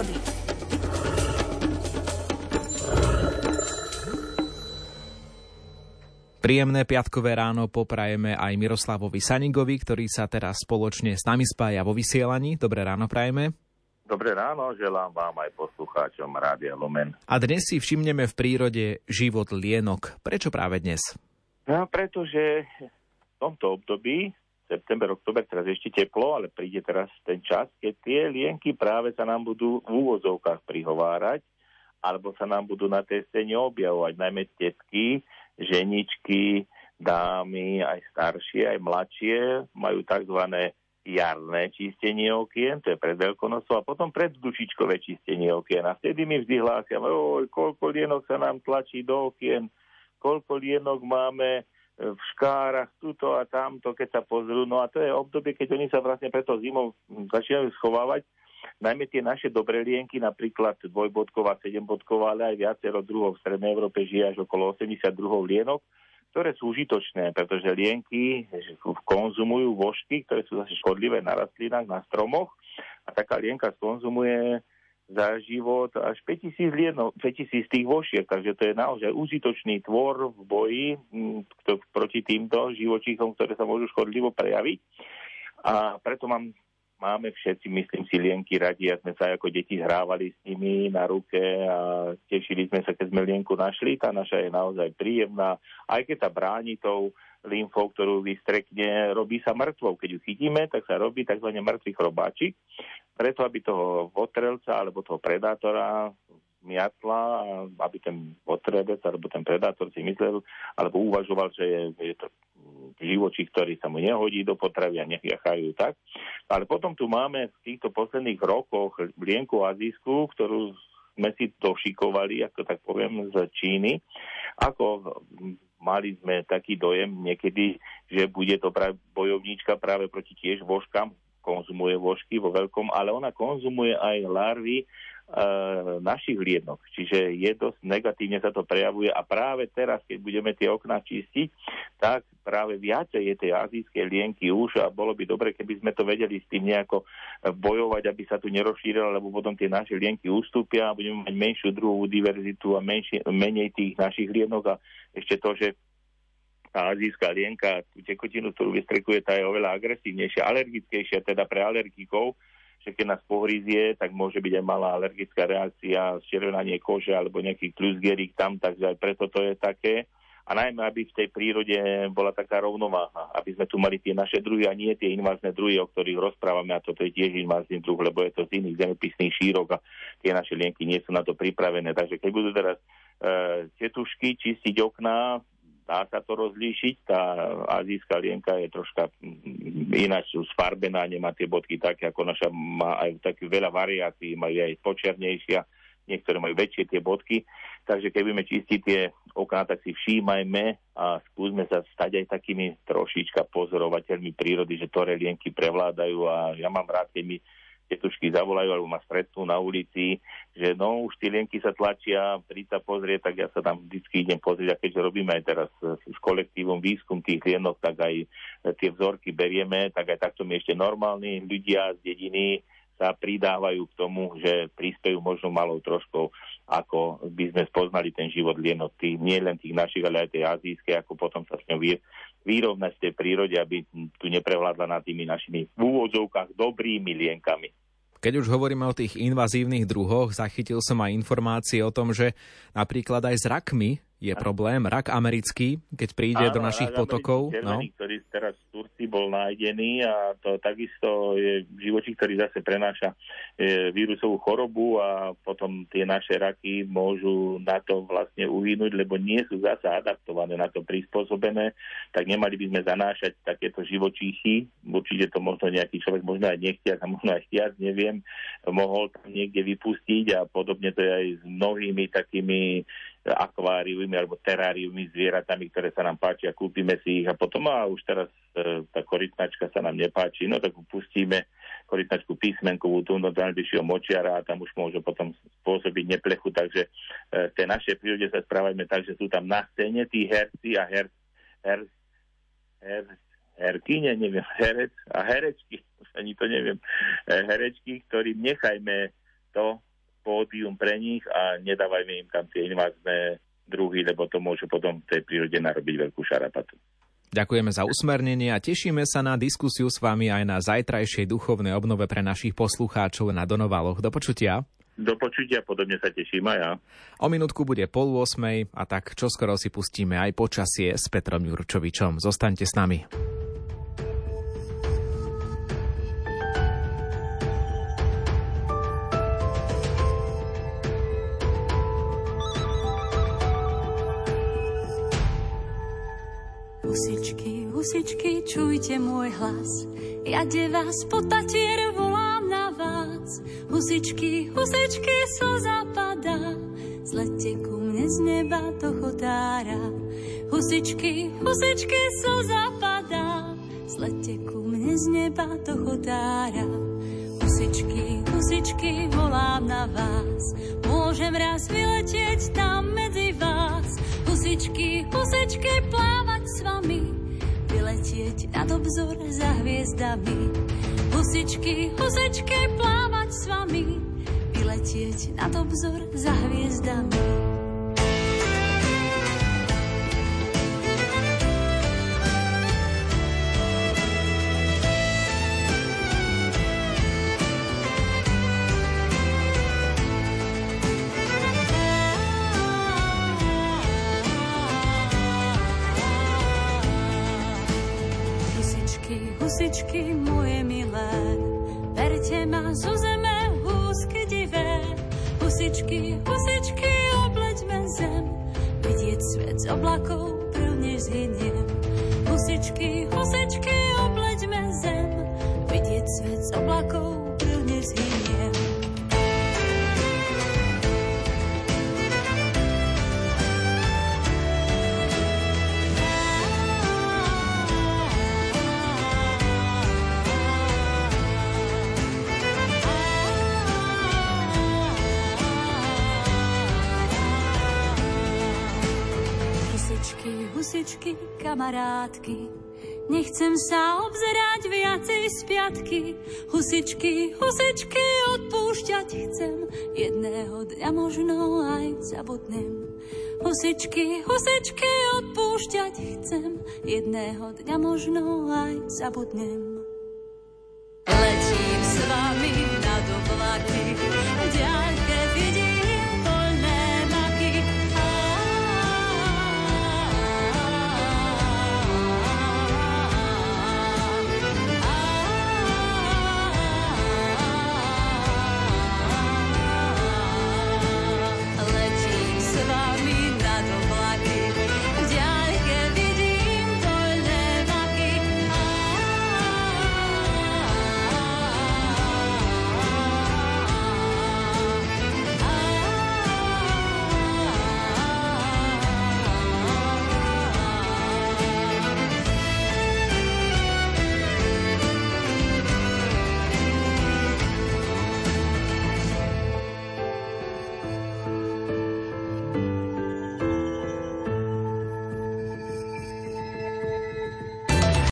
prírody. Príjemné piatkové ráno poprajeme aj Miroslavovi Sanigovi, ktorý sa teraz spoločne s nami spája vo vysielaní. Dobré ráno prajeme. Dobré ráno, želám vám aj poslucháčom Rádia Lumen. A dnes si všimneme v prírode život lienok. Prečo práve dnes? No, pretože v tomto období, september, oktober, teraz ešte teplo, ale príde teraz ten čas, keď tie lienky práve sa nám budú v úvozovkách prihovárať, alebo sa nám budú na tej scéne objavovať, najmä tetky, ženičky, dámy, aj staršie, aj mladšie, majú tzv. jarné čistenie okien, to je pred veľkonosou, a potom dušičkové čistenie okien. A vtedy mi vždy hlásia, oj, koľko lienok sa nám tlačí do okien, koľko lienok máme v škárach, tuto a tamto, keď sa pozrú. No a to je obdobie, keď oni sa vlastne preto zimou začínajú schovávať najmä tie naše dobré lienky, napríklad dvojbodková, sedembodková, ale aj viacero druhov v Strednej Európe žije až okolo 80 druhov lienok, ktoré sú užitočné, pretože lienky konzumujú vožky, ktoré sú zase škodlivé na rastlinách, na stromoch a taká lienka skonzumuje za život až 5000 lienok, 5000 tých vošiek, takže to je naozaj užitočný tvor v boji kto, proti týmto živočíchom, ktoré sa môžu škodlivo prejaviť. A preto mám máme všetci, myslím si, lienky radi a sme sa ako deti hrávali s nimi na ruke a tešili sme sa, keď sme lienku našli. Tá naša je naozaj príjemná, aj keď sa bráni tou lymfou, ktorú vystrekne, robí sa mŕtvou. Keď ju chytíme, tak sa robí tzv. mŕtvy chrobáčik, preto aby toho votrelca alebo toho predátora miatla, aby ten potrebec alebo ten predátor si myslel alebo uvažoval, že je, je to živočí, ktorý sa mu nehodí do potravy a nechajú tak. Ale potom tu máme v týchto posledných rokoch lienku azijskú, ktorú sme si došikovali, ako tak poviem, z Číny. Ako mali sme taký dojem niekedy, že bude to práve bojovníčka práve proti tiež vožkám, konzumuje vožky vo veľkom, ale ona konzumuje aj larvy E, našich lienok. Čiže je dosť negatívne sa to prejavuje a práve teraz, keď budeme tie okná čistiť, tak práve viacej je tej azijskej lienky už a bolo by dobre, keby sme to vedeli s tým nejako bojovať, aby sa tu nerozšírila, lebo potom tie naše lienky ustúpia a budeme mať menšiu druhú diverzitu a menšie, menej tých našich lienok a ešte to, že tá azijská lienka, tú tekutinu, ktorú vystrekuje, tá je oveľa agresívnejšia, alergickejšia, teda pre alergikov, že keď nás pohrízie, tak môže byť aj malá alergická reakcia, červenanie kože alebo nejaký kľuzgerik tam, takže aj preto to je také. A najmä, aby v tej prírode bola taká rovnováha, aby sme tu mali tie naše druhy a nie tie invázne druhy, o ktorých rozprávame, a toto je tiež invázny druh, lebo je to z iných zemepisných šírok a tie naše lienky nie sú na to pripravené. Takže keď budú teraz e, tetušky čistiť okná, dá sa to rozlíšiť. Tá azijská lienka je troška mm, ináč sfarbená, nemá tie bodky také, ako naša má aj taký veľa variácií, majú aj počernejšia, niektoré majú väčšie tie bodky. Takže keď budeme čistiť tie okná, tak si všímajme a skúsme sa stať aj takými trošička pozorovateľmi prírody, že ktoré lienky prevládajú a ja mám rád, keď mi tetušky zavolajú alebo ma stretnú na ulici, že no už tie lienky sa tlačia, príď sa pozrieť, tak ja sa tam vždy idem pozrieť a keďže robíme aj teraz s kolektívom výskum tých lienok, tak aj tie vzorky berieme, tak aj takto mi ešte normálni ľudia z dediny sa pridávajú k tomu, že prispejú možno malou troškou, ako by sme spoznali ten život lienok, tých, nie len tých našich, ale aj tej azijskej, ako potom sa s ňou vyrovnať v tej prírode, aby tu neprevládla nad tými našimi v úvodzovkách dobrými lienkami. Keď už hovoríme o tých invazívnych druhoch, zachytil som aj informácie o tom, že napríklad aj s rakmi je problém. Rak americký, keď príde Áno, do našich potokov. Červený, no. ktorý teraz v Turcii bol nájdený a to takisto je živočí, ktorý zase prenáša e, vírusovú chorobu a potom tie naše raky môžu na to vlastne uhynúť, lebo nie sú zase adaptované, na to prispôsobené, tak nemali by sme zanášať takéto živočíchy. Určite to možno nejaký človek, možno aj nechtiac a možno aj chtiac, neviem, mohol tam niekde vypustiť a podobne to je aj s mnohými takými akváriumi alebo teráriumi zvieratami, ktoré sa nám páčia, kúpime si ich a potom a už teraz e, tá korytnačka sa nám nepáči, no tak pustíme korytnačku písmenkovú tu do najbližšieho močiara a tam už môže potom spôsobiť neplechu, takže e, v tej našej prírode sa správajme tak, že sú tam na scéne tí herci a her, her, her, herkyne, neviem, herec a herečky, ani to neviem, e, herečky, ktorým nechajme to, pódium pre nich a nedávajme im tam tie invázne druhy, lebo to môže potom v tej prírode narobiť veľkú šarapatu. Ďakujeme za usmernenie a tešíme sa na diskusiu s vami aj na zajtrajšej duchovnej obnove pre našich poslucháčov na Donovaloch. Do počutia. Do počutia, podobne sa teším aj ja. O minútku bude pol 8 a tak čoskoro si pustíme aj počasie s Petrom Jurčovičom. Zostaňte s nami. Husičky, čujte môj hlas. Ja de vás po tatier volám na vás. Husičky, husičky, so zapadá. Zlete ku mne z neba do chodára. Husičky, husičky, so zapadá. Zlete ku mne z neba do chodára. Husičky, husičky, volám na vás. Môžem raz vyletieť tam medzi vás. Husičky, husičky, plávať s vami, vyletieť nad obzor za hviezdami. Husičky, husičky, plávať s vami, vyletieť nad obzor za hviezdami. Husičky moje milé, berte ma zo zeme húsky divé. Husičky, husičky, obleďme zem, vidieť svet z oblakov prvne zhyniem. Husičky, husičky, obleďme zem, vidieť svet z oblakov prvne zhyniem. Husičky, kamarátky. Nechcem sa obzerať viacej z piatky. Husičky, husičky, odpúšťať chcem. Jedného dňa možno aj zabudnem. Husičky, husičky, odpúšťať chcem. Jedného dňa možno aj zabudnem.